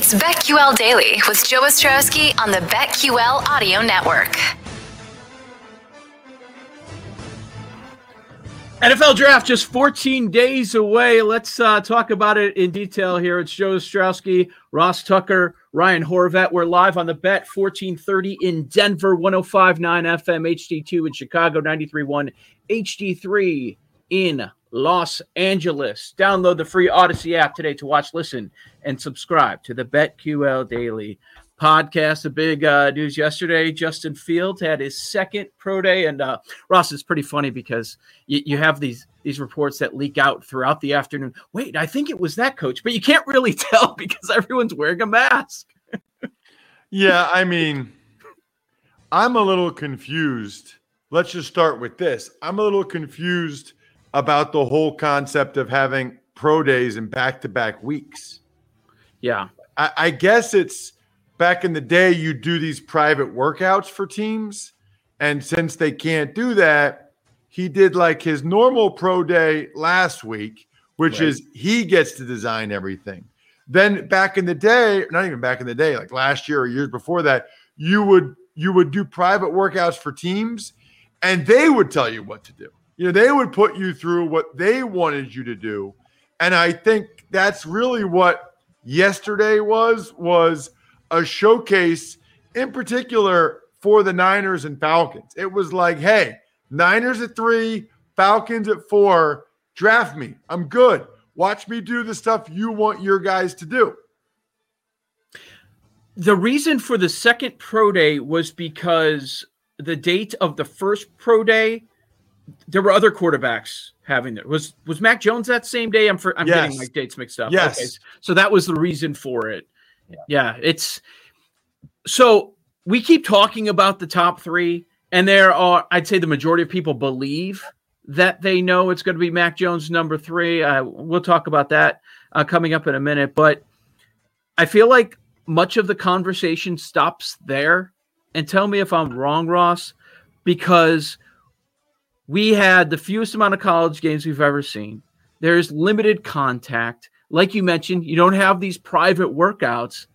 It's BetQL Daily with Joe Ostrowski on the BetQL Audio Network. NFL draft just 14 days away. Let's uh, talk about it in detail here. It's Joe Ostrowski, Ross Tucker, Ryan Horvat. We're live on the bet 1430 in Denver, 1059 FM, HD2 in Chicago, 931 HD3 in Los Angeles. Download the free Audacy app today to watch, listen, and subscribe to the BetQL Daily podcast. The big uh, news yesterday: Justin Fields had his second pro day, and uh, Ross is pretty funny because you, you have these these reports that leak out throughout the afternoon. Wait, I think it was that coach, but you can't really tell because everyone's wearing a mask. yeah, I mean, I'm a little confused. Let's just start with this. I'm a little confused about the whole concept of having pro days in back to back weeks. Yeah. I, I, guess it's back in the day, you do these private workouts for teams. And since they can't do that, he did like his normal pro day last week, which right. is he gets to design everything. Then back in the day, not even back in the day, like last year or years before that, you would you would do private workouts for teams and they would tell you what to do. You know, they would put you through what they wanted you to do. And I think that's really what yesterday was was a showcase in particular for the Niners and Falcons. It was like, hey, Niners at 3, Falcons at 4, draft me. I'm good. Watch me do the stuff you want your guys to do. The reason for the second pro day was because the date of the first pro day there were other quarterbacks having it. Was was Mac Jones that same day? I'm for, I'm yes. getting my dates mixed up. Yes. Okay. So that was the reason for it. Yeah. yeah, it's so we keep talking about the top three, and there are I'd say the majority of people believe that they know it's going to be Mac Jones number three. Uh, we'll talk about that uh, coming up in a minute, but I feel like much of the conversation stops there. And tell me if I'm wrong, Ross, because we had the fewest amount of college games we've ever seen. There's limited contact. Like you mentioned, you don't have these private workouts.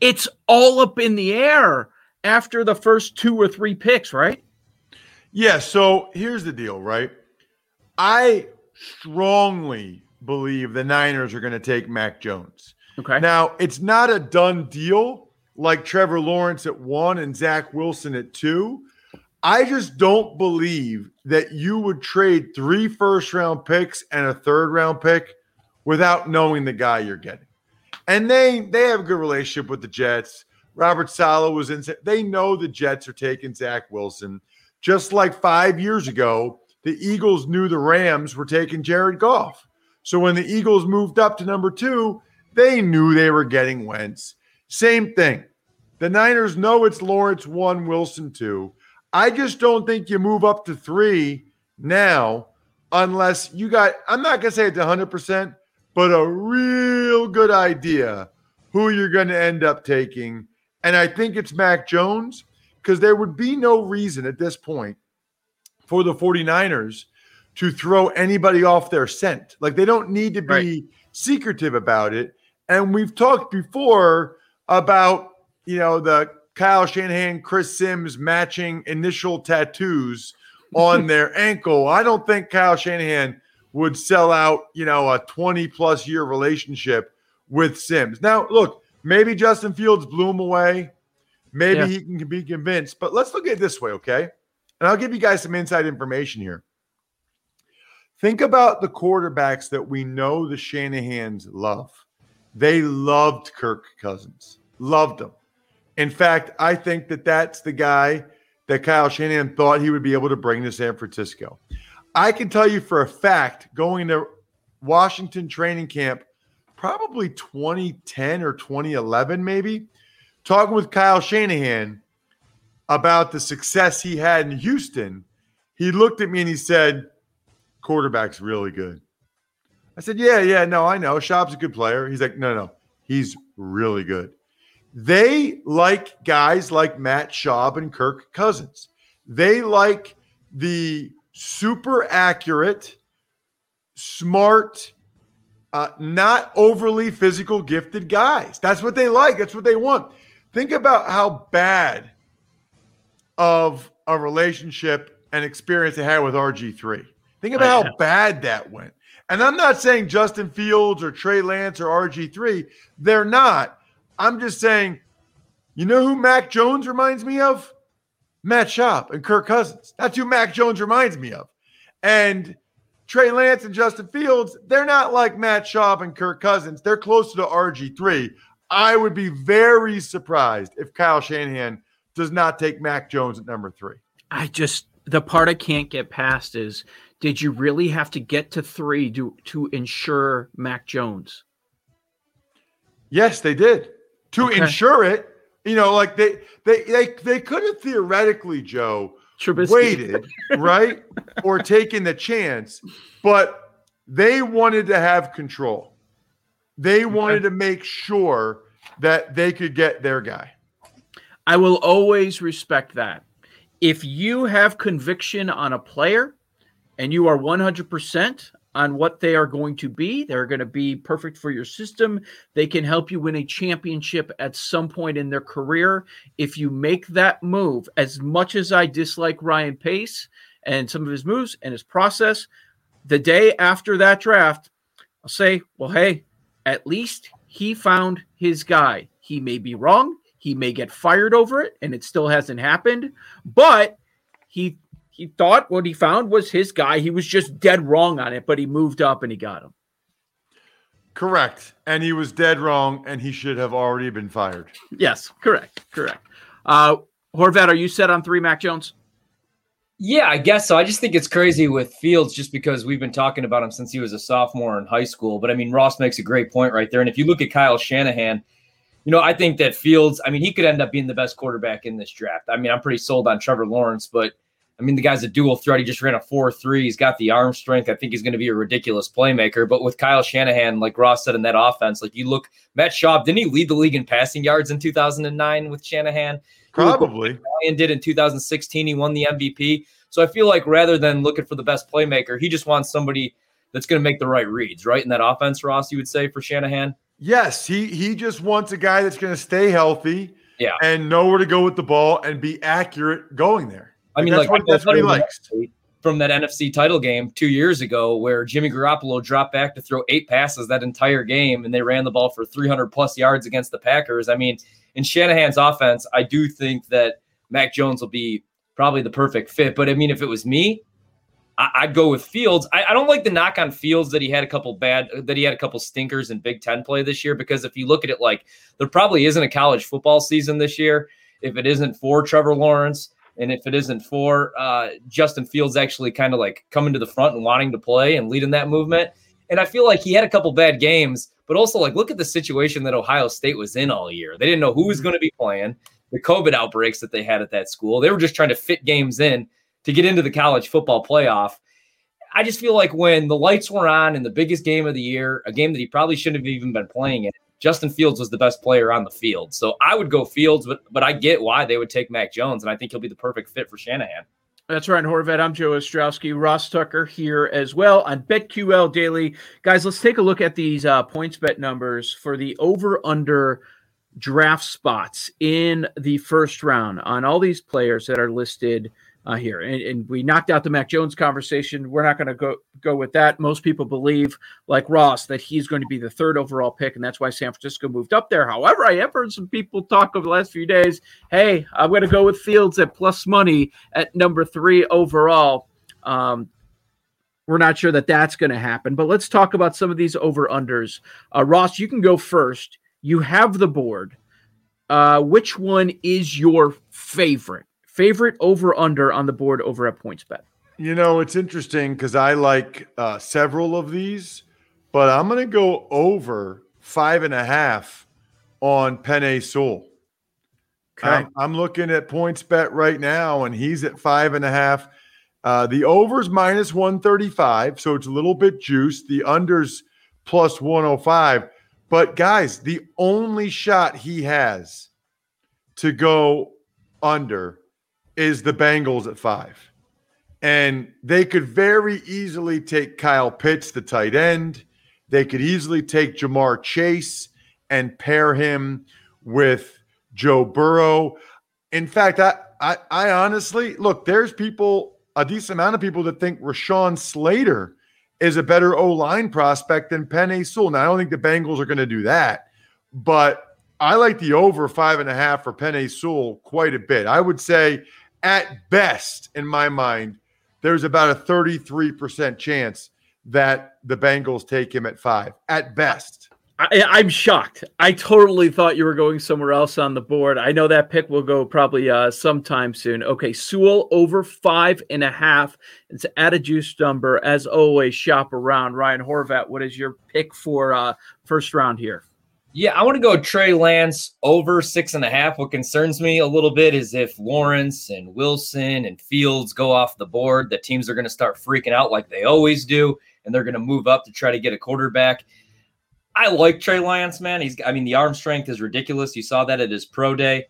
It's all up in the air after the first two or three picks, right? Yeah. So here's the deal, right? I strongly believe the Niners are going to take Mac Jones. Okay. Now, it's not a done deal like Trevor Lawrence at one and Zach Wilson at two. I just don't believe that you would trade three first round picks and a third round pick without knowing the guy you're getting. And they they have a good relationship with the Jets. Robert Saleh was in. They know the Jets are taking Zach Wilson. Just like five years ago, the Eagles knew the Rams were taking Jared Goff. So when the Eagles moved up to number two, they knew they were getting Wentz. Same thing. The Niners know it's Lawrence one, Wilson two. I just don't think you move up to three now unless you got, I'm not going to say it's 100%, but a real good idea who you're going to end up taking. And I think it's Mac Jones because there would be no reason at this point for the 49ers to throw anybody off their scent. Like they don't need to be right. secretive about it. And we've talked before about, you know, the Kyle Shanahan, Chris Sims matching initial tattoos on their ankle. I don't think Kyle Shanahan would sell out, you know, a 20 plus year relationship with Sims. Now, look, maybe Justin Fields blew him away. Maybe yeah. he can be convinced, but let's look at it this way, okay? And I'll give you guys some inside information here. Think about the quarterbacks that we know the Shanahans love. They loved Kirk Cousins, loved him. In fact, I think that that's the guy that Kyle Shanahan thought he would be able to bring to San Francisco. I can tell you for a fact, going to Washington training camp, probably 2010 or 2011, maybe, talking with Kyle Shanahan about the success he had in Houston, he looked at me and he said, quarterback's really good. I said, yeah, yeah, no, I know. Schaub's a good player. He's like, no, no, he's really good. They like guys like Matt Schaub and Kirk Cousins. They like the super accurate, smart, uh, not overly physical gifted guys. That's what they like. That's what they want. Think about how bad of a relationship and experience they had with RG3. Think about how bad that went. And I'm not saying Justin Fields or Trey Lance or RG3, they're not. I'm just saying, you know who Mac Jones reminds me of? Matt Schaub and Kirk Cousins. That's who Mac Jones reminds me of. And Trey Lance and Justin Fields, they're not like Matt Schaub and Kirk Cousins. They're closer to RG3. I would be very surprised if Kyle Shanahan does not take Mac Jones at number three. I just the part I can't get past is did you really have to get to three to to ensure Mac Jones? Yes, they did. To okay. ensure it, you know, like they they they they could have theoretically, Joe, Trubisky. waited, right? or taken the chance, but they wanted to have control. They wanted to make sure that they could get their guy. I will always respect that. If you have conviction on a player and you are 100% on what they are going to be, they're going to be perfect for your system. They can help you win a championship at some point in their career. If you make that move, as much as I dislike Ryan Pace and some of his moves and his process, the day after that draft, I'll say, well, hey, at least he found his guy. He may be wrong. He may get fired over it, and it still hasn't happened. But he he thought what he found was his guy. He was just dead wrong on it, but he moved up and he got him. Correct. And he was dead wrong, and he should have already been fired. Yes, correct. Correct. Uh, Horvat, are you set on three Mac Jones? Yeah, I guess so. I just think it's crazy with Fields just because we've been talking about him since he was a sophomore in high school. But I mean, Ross makes a great point right there. And if you look at Kyle Shanahan, you know, I think that Fields, I mean, he could end up being the best quarterback in this draft. I mean, I'm pretty sold on Trevor Lawrence, but I mean, the guy's a dual threat. He just ran a 4 3. He's got the arm strength. I think he's going to be a ridiculous playmaker. But with Kyle Shanahan, like Ross said in that offense, like you look, Matt Schaub, didn't he lead the league in passing yards in 2009 with Shanahan? Probably. Ryan did in 2016. He won the MVP. So I feel like rather than looking for the best playmaker, he just wants somebody that's going to make the right reads, right? In that offense, Ross, you would say for Shanahan? Yes, he he just wants a guy that's going to stay healthy, yeah, and know where to go with the ball and be accurate going there. I mean, like, like what, that's what he likes. From that NFC title game two years ago, where Jimmy Garoppolo dropped back to throw eight passes that entire game, and they ran the ball for 300 plus yards against the Packers. I mean, in Shanahan's offense, I do think that Mac Jones will be probably the perfect fit. But I mean, if it was me, I, would go with Fields. I, I, don't like the knock on Fields that he had a couple bad that he had a couple stinkers in Big Ten play this year because if you look at it like there probably isn't a college football season this year if it isn't for Trevor Lawrence and if it isn't for uh, Justin Fields actually kind of like coming to the front and wanting to play and leading that movement. And I feel like he had a couple bad games, but also like look at the situation that Ohio State was in all year. They didn't know who was going to be playing. The COVID outbreaks that they had at that school, they were just trying to fit games in to get into the college football playoff. I just feel like when the lights were on in the biggest game of the year, a game that he probably shouldn't have even been playing in, Justin Fields was the best player on the field. So I would go Fields, but but I get why they would take Mac Jones, and I think he'll be the perfect fit for Shanahan. That's right, Horvat. I'm Joe Ostrowski. Ross Tucker here as well on BetQL Daily. Guys, let's take a look at these uh, PointsBet numbers for the over/under draft spots in the first round on all these players that are listed uh, here. And, and, we knocked out the Mac Jones conversation. We're not going to go go with that. Most people believe, like Ross, that he's going to be the third overall pick, and that's why San Francisco moved up there. However, I have heard some people talk over the last few days. Hey, I'm going to go with Fields at plus money at number three overall. Um, we're not sure that that's going to happen, but let's talk about some of these over unders. Uh, Ross, you can go first. You have the board. Uh, which one is your favorite? Favorite over under on the board over at PointsBet. You know, it's interesting because I like uh, several of these, but I'm going to go over five and a half on Penei Sewell. Okay. I'm, I'm looking at PointsBet right now, and he's at five and a half. Uh, the over's minus 135, so it's a little bit juiced. The under's plus 105. But guys, the only shot he has to go under is the Bengals at five. And they could very easily take Kyle Pitts, the tight end, They could easily take Ja'Marr Chase and pair him with Joe Burrow. In fact, I, I, I honestly look, there's people, a decent amount of people that think Rashawn Slater is a better O line prospect than Penei Sewell. Now, I don't think the Bengals are going to do that, but I like the over five and a half for Penei Sewell quite a bit. I would say, at best, in my mind, there's about a 33% chance that the Bengals take him at five, at best. I, am shocked. I totally thought you were going somewhere else on the board. I know that pick will go probably uh, sometime soon. Okay, Sewell over five and a half. It's at a juice number. As always, shop around. Ryan Horvat, what is your pick for uh, first round here? Yeah, I want to go Trey Lance over six and a half. What concerns me a little bit is if Lawrence and Wilson and Fields go off the board, the teams are going to start freaking out like they always do, and they're going to move up to try to get a quarterback. I like Trey Lance, man. He's, I mean, the arm strength is ridiculous. You saw that at his pro day,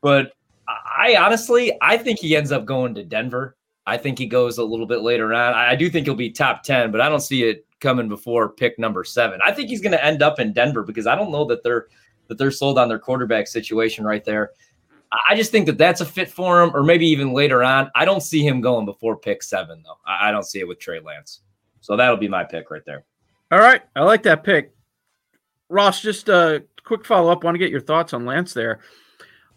but I honestly, I think he ends up going to Denver. I think he goes a little bit later on. I do think he'll be top 10, but I don't see it coming before pick number seven. I think he's going to end up in Denver because I don't know that they're that they're sold on their quarterback situation right there. I just think that that's a fit for him, or maybe even later on. I don't see him going before pick seven, though. I don't see it with Trey Lance. So that'll be my pick right there. All right. I like that pick. Ross, just a quick follow up. Want to get your thoughts on Lance there.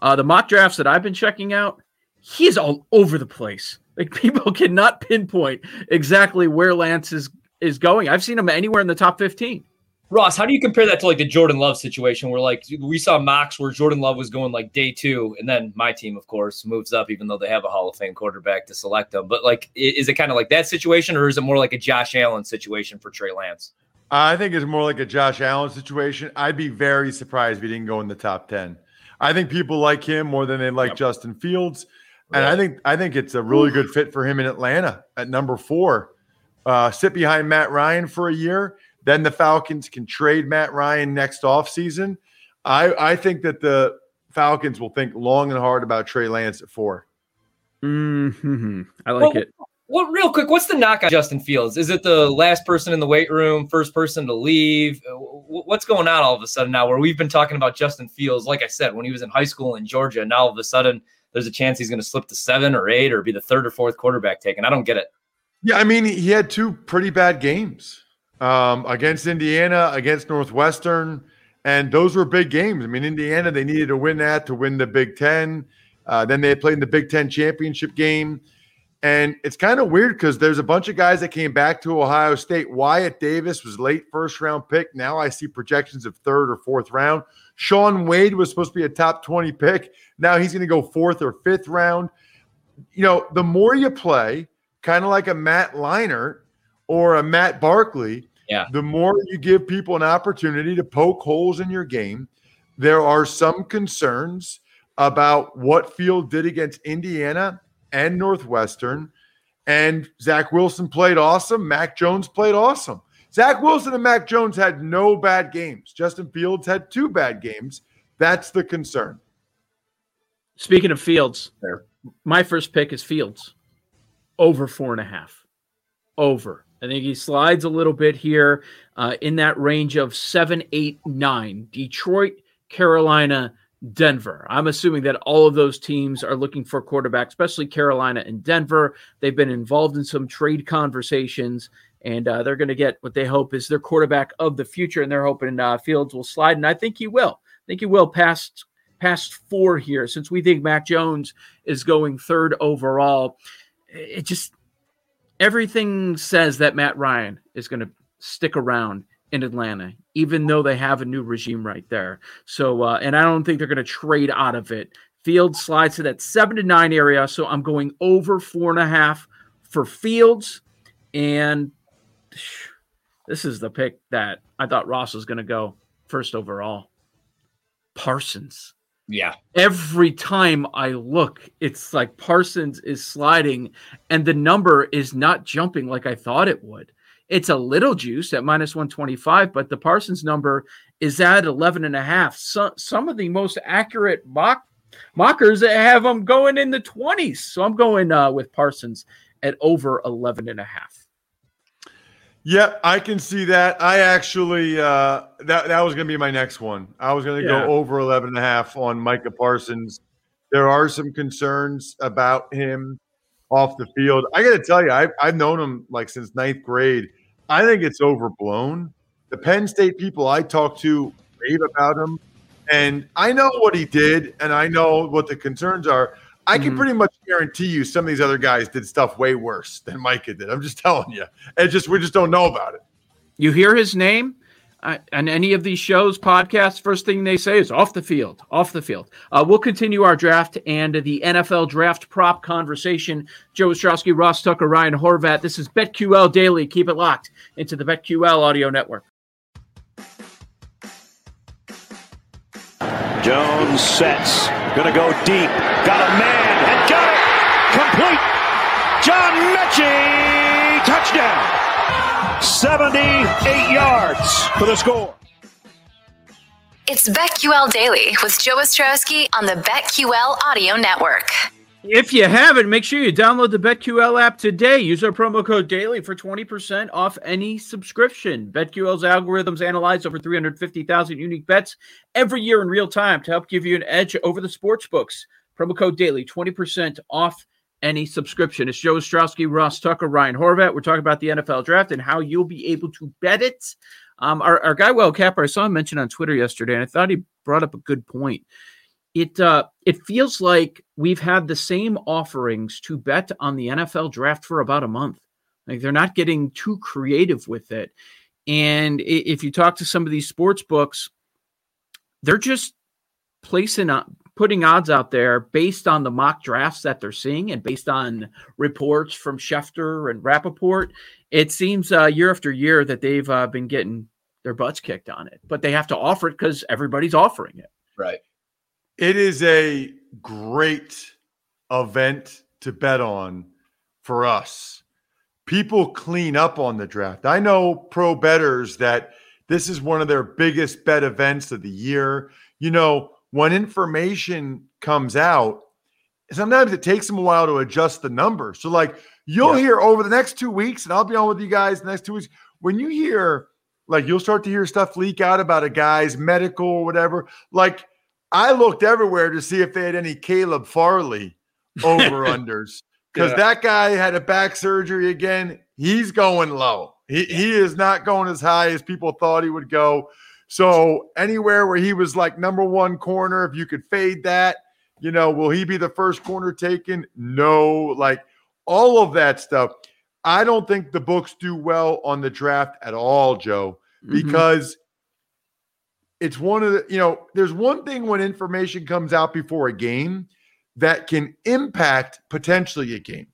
Uh, the mock drafts that I've been checking out, he's all over the place. Like people cannot pinpoint exactly where Lance is is going. I've seen him anywhere in the top 15. Ross, how do you compare that to like the Jordan Love situation where like we saw mocks where Jordan Love was going like day two, and then my team, of course, moves up even though they have a Hall of Fame quarterback to select them. But like, is it kind of like that situation, or is it more like a Josh Allen situation for Trey Lance? I think it's more like a Josh Allen situation. I'd be very surprised if he didn't go in the top ten. I think people like him more than they like yep. Justin Fields, and I think I think it's a really good fit for him in Atlanta at number four uh, sit behind Matt Ryan for a year. Then the Falcons can trade Matt Ryan next offseason. I, I think that the Falcons will think long and hard about Trey Lance at 4 mm-hmm. I like well, it. Well, real quick, what's the knock on Justin Fields? Is it the last person in the weight room, first person to leave? What's going on all of a sudden now where we've been talking about Justin Fields, like I said, when he was in high school in Georgia, and now all of a sudden there's a chance he's going to slip to seven or eight or be the third or fourth quarterback taken. I don't get it. Yeah, I mean, he had two pretty bad games um, against Indiana, against Northwestern, and those were big games. I mean, Indiana, they needed to win that to win the Big Ten. Uh, then they played in the Big Ten championship game. And it's kind of weird because there's a bunch of guys that came back to Ohio State. Wyatt Davis was late first round pick. Now I see projections of third or fourth round. Shaun Wade was supposed to be a top 20 pick. Now he's going to go fourth or fifth round. You know, the more you play, kind of like a Matt Leinart or a Matt Barkley, yeah. the more you give people an opportunity to poke holes in your game, there are some concerns about what Field did against Indiana and Northwestern. And Zach Wilson played awesome. Mac Jones played awesome. Zach Wilson and Mac Jones had no bad games. Justin Fields had two bad games. That's the concern. Speaking of Fields, my first pick is Fields over four and a half. Over. I think he slides a little bit here uh, in that range of seven, eight, nine. Detroit, Carolina, Denver. I'm assuming that all of those teams are looking for quarterback, especially Carolina and Denver. They've been involved in some trade conversations, and uh, they're going to get what they hope is their quarterback of the future. And they're hoping uh, Fields will slide, and I think he will. I think he will past past four here, since we think Mac Jones is going third overall it just everything says that Matt Ryan is going to stick around in Atlanta, even though they have a new regime right there. So, uh, and I don't think they're going to trade out of it. Fields slides to that seven to nine area. So I'm going over four and a half for Fields. And this is the pick that I thought Ross was going to go first overall. Parsons. Yeah. Every time I look, it's like Parsons is sliding and the number is not jumping like I thought it would. It's a little juice at minus 125, but the Parsons number is at 11 and a half. So, some of the most accurate mock mockers have them going in the 20s. So I'm going uh, with Parsons at over 11 and a half. Yep, I can see that. I actually uh that that was going to be my next one. I was going to Yeah. go over 11 and a half on Micah Parsons. There are some concerns about him off the field. I got to tell you, I've, I've known him like since ninth grade. I think it's overblown. The Penn State people I talk to rave about him, and I know what he did, and I know what the concerns are. I can Mhm. pretty much guarantee you some of these other guys did stuff way worse than Micah did. I'm just telling you. It just we just don't know about it. You hear his name uh, on any of these shows, podcasts, first thing they say is off the field, off the field. Uh, we'll continue our draft and the NFL draft prop conversation. Joe Ostrowski, Ross Tucker, Ryan Horvat. This is BetQL Daily. Keep it locked into the BetQL audio network. Jones sets. Gonna go deep. Got a man and got it. Complete. John Metchie. Touchdown. 78 yards for the score. It's BetQL Daily with Joe Ostrowski on the BetQL Audio Network. If you haven't, make sure you download the BetQL app today. Use our promo code DAILY for 20% off any subscription. BetQL's algorithms analyze over 350,000 unique bets every year in real time to help give you an edge over the sports books. Promo code DAILY, 20% off any subscription. It's Joe Ostrowski, Ross Tucker, Ryan Horvat. We're talking about the NFL draft and how you'll be able to bet it. Um, our, our guy, Well Capper, I saw him mention on Twitter yesterday, and I thought he brought up a good point it uh it feels like we've had the same offerings to bet on the NFL draft for about a month. Like they're not getting too creative with it. And if you talk to some of these sports books, they're just placing uh, putting odds out there based on the mock drafts that they're seeing and based on reports from Schefter and Rapoport. It seems uh, year after year that they've uh, been getting their butts kicked on it, but they have to offer it because everybody's offering it. Right. It is a great event to bet on for us. People clean up on the draft. I know pro betters that this is one of their biggest bet events of the year. You know, when information comes out, sometimes it takes them a while to adjust the number. So, like, you'll Yeah. hear over the next two weeks, and I'll be on with you guys the next two weeks. When you hear, like, you'll start to hear stuff leak out about a guy's medical or whatever. Like, I looked everywhere to see if they had any Caleb Farley over unders because Yeah. that guy had a back surgery again. He's going low. He, he is not going as high as people thought he would go. So anywhere where he was like number one corner, if you could fade that, you know, will he be the first corner taken? No, like all of that stuff. I don't think the books do well on the draft at all, Joe Mhm. because it's one of the you know there's one thing when information comes out before a game that can impact potentially a game.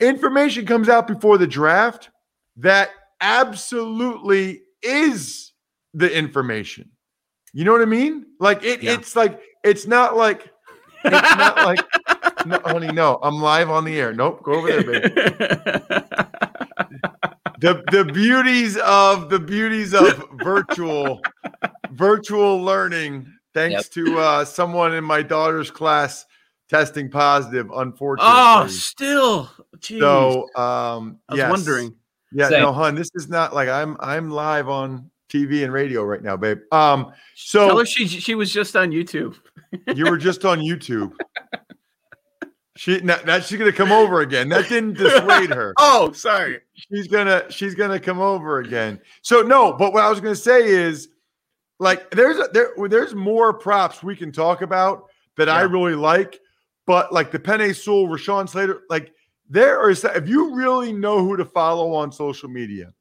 Information comes out before the draft that absolutely is the information. You know what i mean? Like it, Yeah. it's like it's not like it's not like no, honey no i'm live on the air. Nope go over there baby. The the beauties of the beauties of virtual virtual learning thanks to uh someone in my daughter's class testing positive unfortunately oh, still. Jeez. so um I was yes. wondering. yeah Same. no hun this is not like i'm i'm live on tv and radio right now babe um Tell so her she she was just on YouTube. you were just on youtube she now, now she's gonna come over again that didn't dissuade her Oh, sorry. she's gonna she's gonna come over again. So no, but what I was gonna say is like there's a, there there's more props we can talk about that I really like, but like the Penei Sewell, Rashawn Slater, like there is if you really know who to follow on social media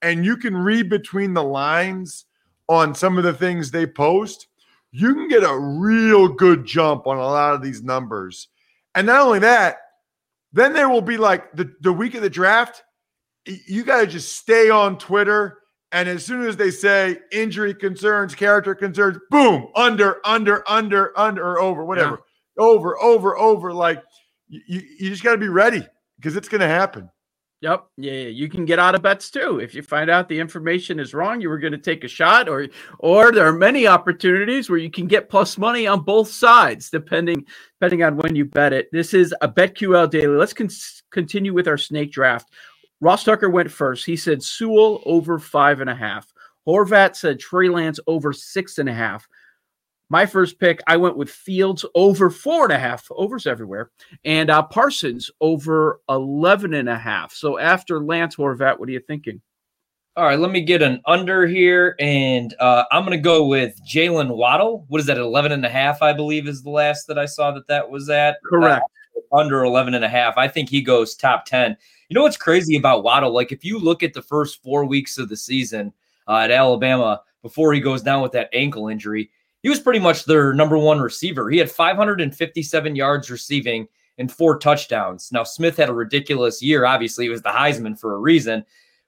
and you can read between the lines on some of the things they post, you can get a real good jump on a lot of these numbers. And not only that, then there will be like the, the week of the draft, you got to just stay on Twitter. And as soon as they say injury concerns, character concerns, boom, under, under, under, under, or over, whatever, over, over, over. Like you, you you just got to be ready because it's going to happen. Yep. Yeah, yeah, you can get out of bets too. If you find out the information is wrong, you were going to take a shot, or or there are many opportunities where you can get plus money on both sides, depending depending on when you bet it. This is a BetQL daily. Let's con- continue with our snake draft. Ross Tucker went first. He said Sewell over five and a half. Horvat said Trey Lance over six and a half. My first pick, I went with Fields over four and a half, overs everywhere, and uh, Parsons over 11 and a half. So after Lance Horvat, what are you thinking? All right, let me get an under here, and uh, I'm going to go with Jaylen Waddle. What is that, 11 and a half, I believe, is the last that I saw that that was at? Correct. Uh, under 11 and a half. I think he goes top 10. You know what's crazy about Waddle? Like, if you look at the first four weeks of the season uh, at Alabama before he goes down with that ankle injury, he was pretty much their number one receiver. He had 557 yards receiving and four touchdowns. Now, Smith had a ridiculous year. Obviously, it was the Heisman for a reason.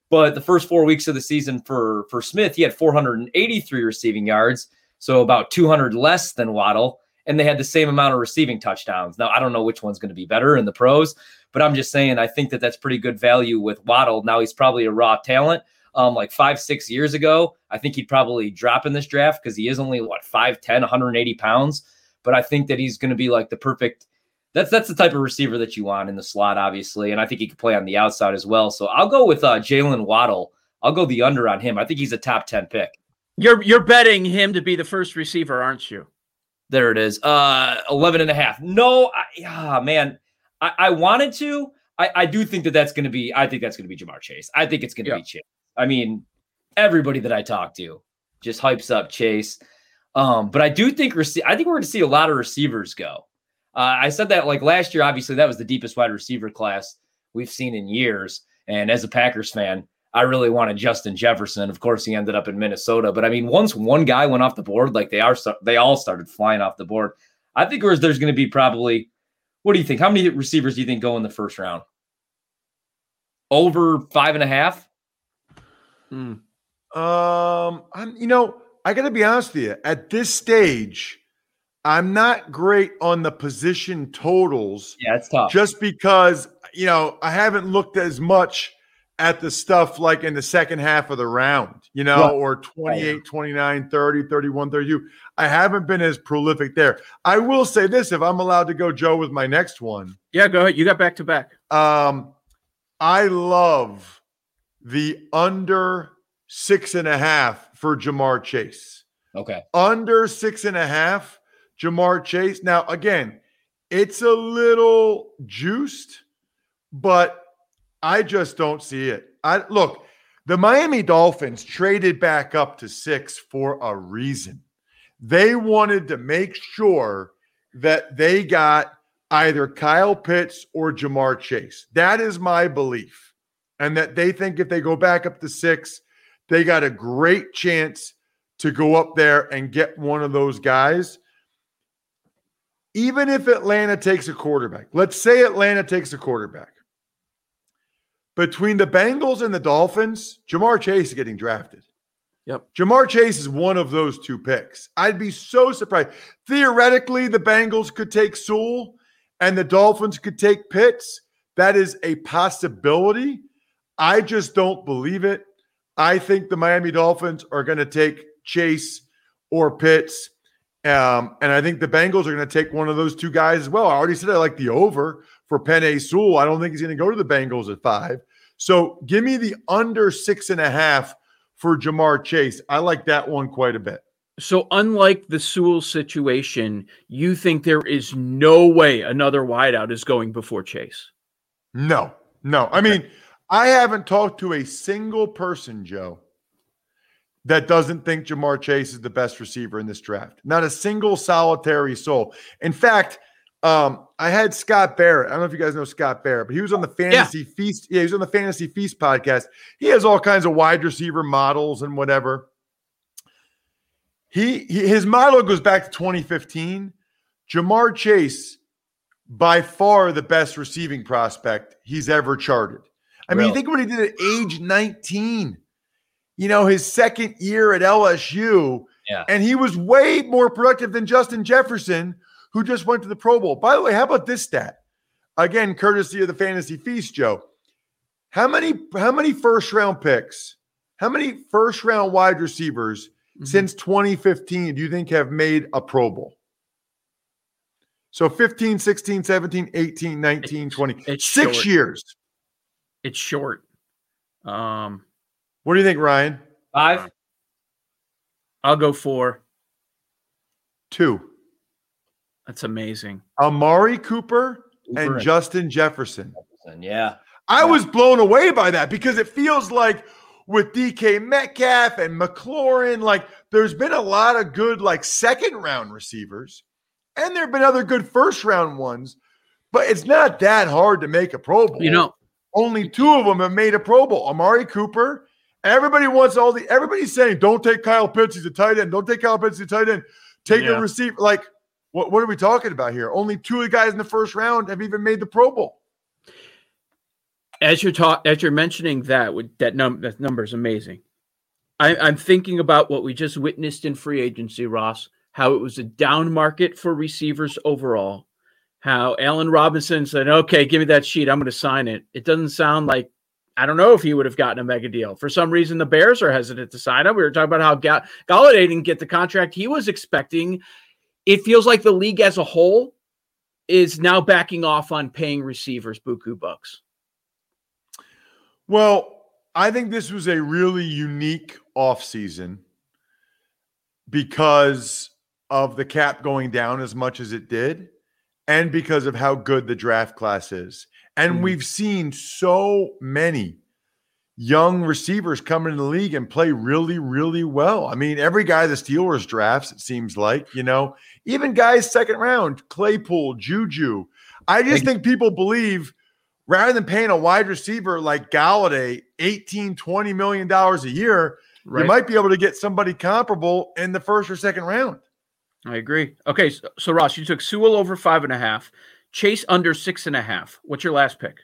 But the first four weeks of the season for, for Smith, he had 483 receiving yards, so about 200 less than Waddle. And they had the same amount of receiving touchdowns. Now, I don't know which one's going to be better in the pros, but I'm just saying I think that that's pretty good value with Waddle. Now, he's probably a raw talent um, like five, six years ago, I think he'd probably drop in this draft because he is only what 5'10, 180 pounds. But I think that he's going to be like the perfect. That's that's the type of receiver that you want in the slot, obviously, and I think he could play on the outside as well. So I'll go with uh, Jaylen Waddle. I'll go the under on him. I think he's a top ten pick. You're you're betting him to be the first receiver, aren't you? There it is. Uh 11 and a half. No, I, ah, man. I, I wanted to. I, I do think that that's going to be. I think that's going to be Ja'Marr Chase. I think it's going to yeah. be Chase. I mean, everybody that I talk to just hypes up Chase. Um, but I do think rece- I think we're going to see a lot of receivers go. Uh, I said that like last year. Obviously, that was the deepest wide receiver class we've seen in years. And as a Packers fan, I really wanted Justin Jefferson. Of course, he ended up in Minnesota. But I mean, once one guy went off the board, like they are, they all started flying off the board. I think there's, there's going to be probably. What do you think? How many receivers do you think go in the first round? Over five and a half. Hmm. Um, I'm, you know, I got to be honest with you. At this stage, I'm not great on the position totals. Yeah, it's tough. Just because, you know, I haven't looked as much at the stuff like in the second half of the round, you know, right. or 28, 29, 30, 31, 32. I haven't been as prolific there. I will say this if I'm allowed to go, Joe, with my next one. Yeah, go ahead. You got back to back. Um, I love the under six and a half for Ja'Marr Chase. Okay. Under six and a half, Ja'Marr Chase. Now, again, it's a little juiced, but I just don't see it. I look, the Miami Dolphins traded back up to six for a reason. They wanted to make sure that they got either Kyle Pitts or Ja'Marr Chase. That is my belief and that they think if they go back up to six, they got a great chance to go up there and get one of those guys. Even if Atlanta takes a quarterback, let's say Atlanta takes a quarterback. Between the Bengals and the Dolphins, Ja'Marr Chase is getting drafted. Yep. Ja'Marr Chase is one of those two picks. I'd be so surprised. Theoretically, the Bengals could take Sewell and the Dolphins could take Pitts. That is a possibility. I just don't believe it. I think the Miami Dolphins are going to take Chase or Pitts. Um, and I think the Bengals are going to take one of those two guys as well. I already said I like the over for Penei Sewell. I don't think he's going to go to the Bengals at five. So give me the under six and a half for Ja'Marr Chase. I like that one quite a bit. So, unlike the Sewell situation, you think there is no way another wideout is going before Chase? No, no. I mean, I haven't talked to a single person, Joe, that doesn't think Ja'Marr Chase is the best receiver in this draft. Not a single solitary soul. In fact, um, I had Scott Barrett. I don't know if you guys know Scott Barrett, but he was on the Fantasy yeah. Feast. Yeah, he was on the Fantasy Feast podcast. He has all kinds of wide receiver models and whatever. He, he his model goes back to 2015. Ja'Marr Chase, by far the best receiving prospect he's ever charted. I mean, you think what he did at age 19. You know, his second year at LSU. Yeah. And he was way more productive than Justin Jefferson, who just went to the Pro Bowl. By the way, how about this stat? Again, courtesy of the Fantasy Feast, Joe. How many how many first round picks? How many first round wide receivers mm-hmm. since 2015 do you think have made a Pro Bowl? So 15, 16, 17, 18, 19, 20. It's Six short. years. It's short. Um, What do you think, Ryan? Five. I'll go four. Two. That's amazing. Amari Cooper and Cooper Justin Jefferson. and- yeah. I Yeah. was blown away by that because it feels like with DK Metcalf and McLaurin, like there's been a lot of good, like second round receivers, and there have been other good first round ones, but it's not that hard to make a Pro Bowl. You know, only two of them have made a Pro Bowl. Amari Cooper. Everybody wants all the. Everybody's saying, "Don't take Kyle Pitts. He's a tight end. Don't take Kyle Pitts. He's a tight end. Take Yeah. a receiver." Like, what? What are we talking about here? Only two of the guys in the first round have even made the Pro Bowl. as you're talk as you're mentioning that that num that number is amazing. I, I'm thinking about what we just witnessed in free agency, Ross. How it was a down market for receivers overall. How Allen Robinson said, "Okay, give me that sheet. I'm going to sign it." It doesn't sound like I don't know if he would have gotten a mega deal. For some reason, the Bears are hesitant to sign him. We were talking about how Ga- Golladay didn't get the contract he was expecting. It feels like the league as a whole is now backing off on paying receivers buku bucks. Well, I think this was a really unique offseason because of the cap going down as much as it did and because of how good the draft class is. And Mhm. we've seen so many young receivers come into the league and play really, really well. I mean, every guy the Steelers drafts, it seems like, you know, even guys second round, Claypool, Juju. I just think people believe rather than paying a wide receiver like Golladay 18, 20 million dollars a year, you might be able to get somebody comparable in the first or second round. I agree. Okay, so, so Ross, you took Sewell over five and a half, Chase under six and a half. What's your last pick?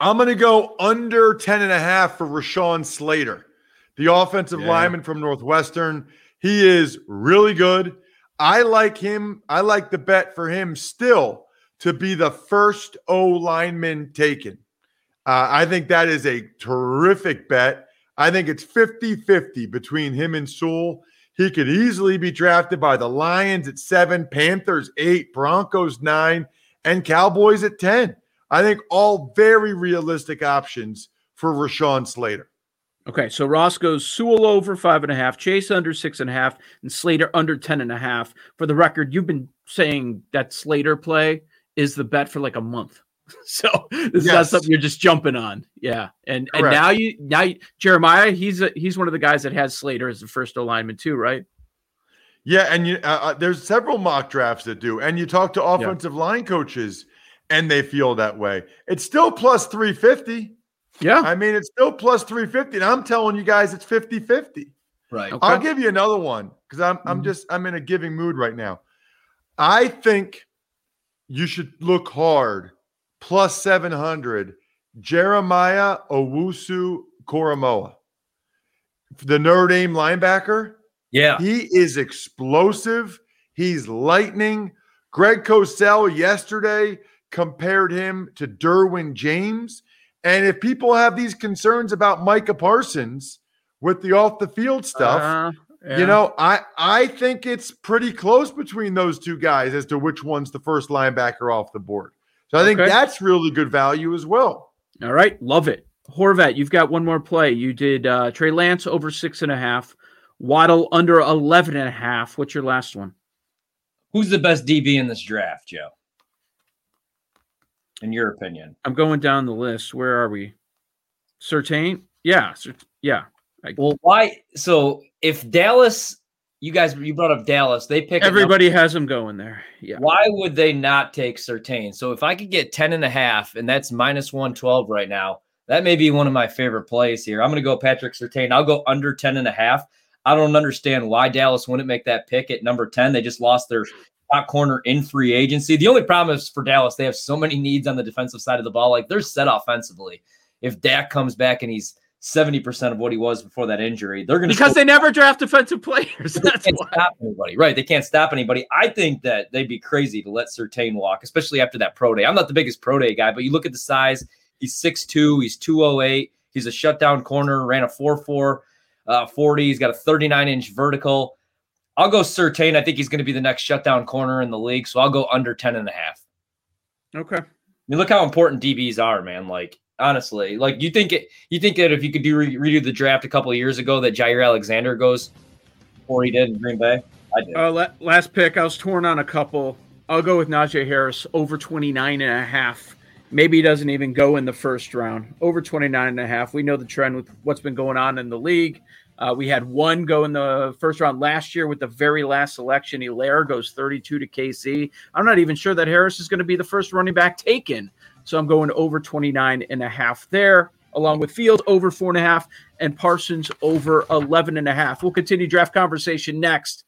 I'm going to go under 10 and a half for Rashawn Slater, the offensive Yeah. lineman from Northwestern. He is really good. I like him. I like the bet for him still to be the first O lineman taken. Uh, I think that is a terrific bet. I think it's 50 50 between him and Sewell. He could easily be drafted by the Lions at seven, Panthers eight, Broncos nine, and Cowboys at 10. I think all very realistic options for Rashawn Slater. Okay, so Ross goes Sewell over five and a half, Chase under six and a half, and Slater under ten and a half. For the record, you've been saying that Slater play is the bet for like a month. So this is not something you're just jumping on. Yeah. And and now you now you, Jeremiah, he's a, he's one of the guys that has Slater as the first alignment too, right? Yeah, and you uh, uh, there's several mock drafts that do, and you talk to offensive line coaches, and they feel that way. It's still plus 350. Yeah. I mean, it's still plus 350. And I'm telling you guys, it's 50 50. Right. Okay. I'll give you another one because I'm I'm Mhm. just I'm in a giving mood right now. I think you should look hard. Plus 700, Jeremiah Owusu Koramoah. The Notre Dame linebacker. Yeah. He is explosive. He's lightning. Greg Cosell yesterday compared him to Derwin James. And if people have these concerns about Micah Parsons with the off the field stuff, Uh, yeah. you know, I I think it's pretty close between those two guys as to which one's the first linebacker off the board. So I think Okay. that's really good value as well. All right, love it. Horvat, you've got one more play. You did uh, Trey Lance over six and a half, Waddle under 11 and a half. What's your last one? Who's the best DB in this draft, Joe? In your opinion? I'm going down the list. Where are we? Surtain? Yeah. Cer- yeah. Well, why? So if Dallas, you guys, you brought up Dallas, they pick a number- Everybody has them going there. Yeah. Why would they not take Surtain? So if I could get 10 and a half, and that's minus 112 right now, that may be one of my favorite plays here. I'm going to go Patrick Surtain. I'll go under 10 and a half. I don't understand why Dallas wouldn't make that pick at number 10. They just lost their top corner in free agency. The only problem is for Dallas, they have so many needs on the defensive side of the ball. Like they're set offensively. If Dak comes back and he's 70% of what he was before that injury, they're going to Because they never draft defensive players. they That's can't why. stop anybody. Right. They can't stop anybody. I think that they'd be crazy to let Surtain walk, especially after that pro day. I'm not the biggest pro day guy, but you look at the size. He's 6'2, he's 208. He's a shutdown corner, ran a 4'4 uh, 40. He's got a 39 inch vertical. I'll go Surtain. I think he's going to be the next shutdown corner in the league. So I'll go under 10 and a half. Okay. I mean, look how important DBs are, man. Like, Honestly, like you think it, you think that if you could do re- redo the draft a couple of years ago, that Jaire Alexander goes before he did in Green Bay. I did. Uh, la- last pick, I was torn on a couple. I'll go with Najee Harris over 29 and a half. Maybe he doesn't even go in the first round. Over 29 and a half. We know the trend with what's been going on in the league. Uh, we had one go in the first round last year with the very last selection. Helaire goes 32 to KC. I'm not even sure that Harris is going to be the first running back taken. So I'm going over 29 and a half there, along with Field over four and a half and Parsons over 11 and a half. We'll continue draft conversation next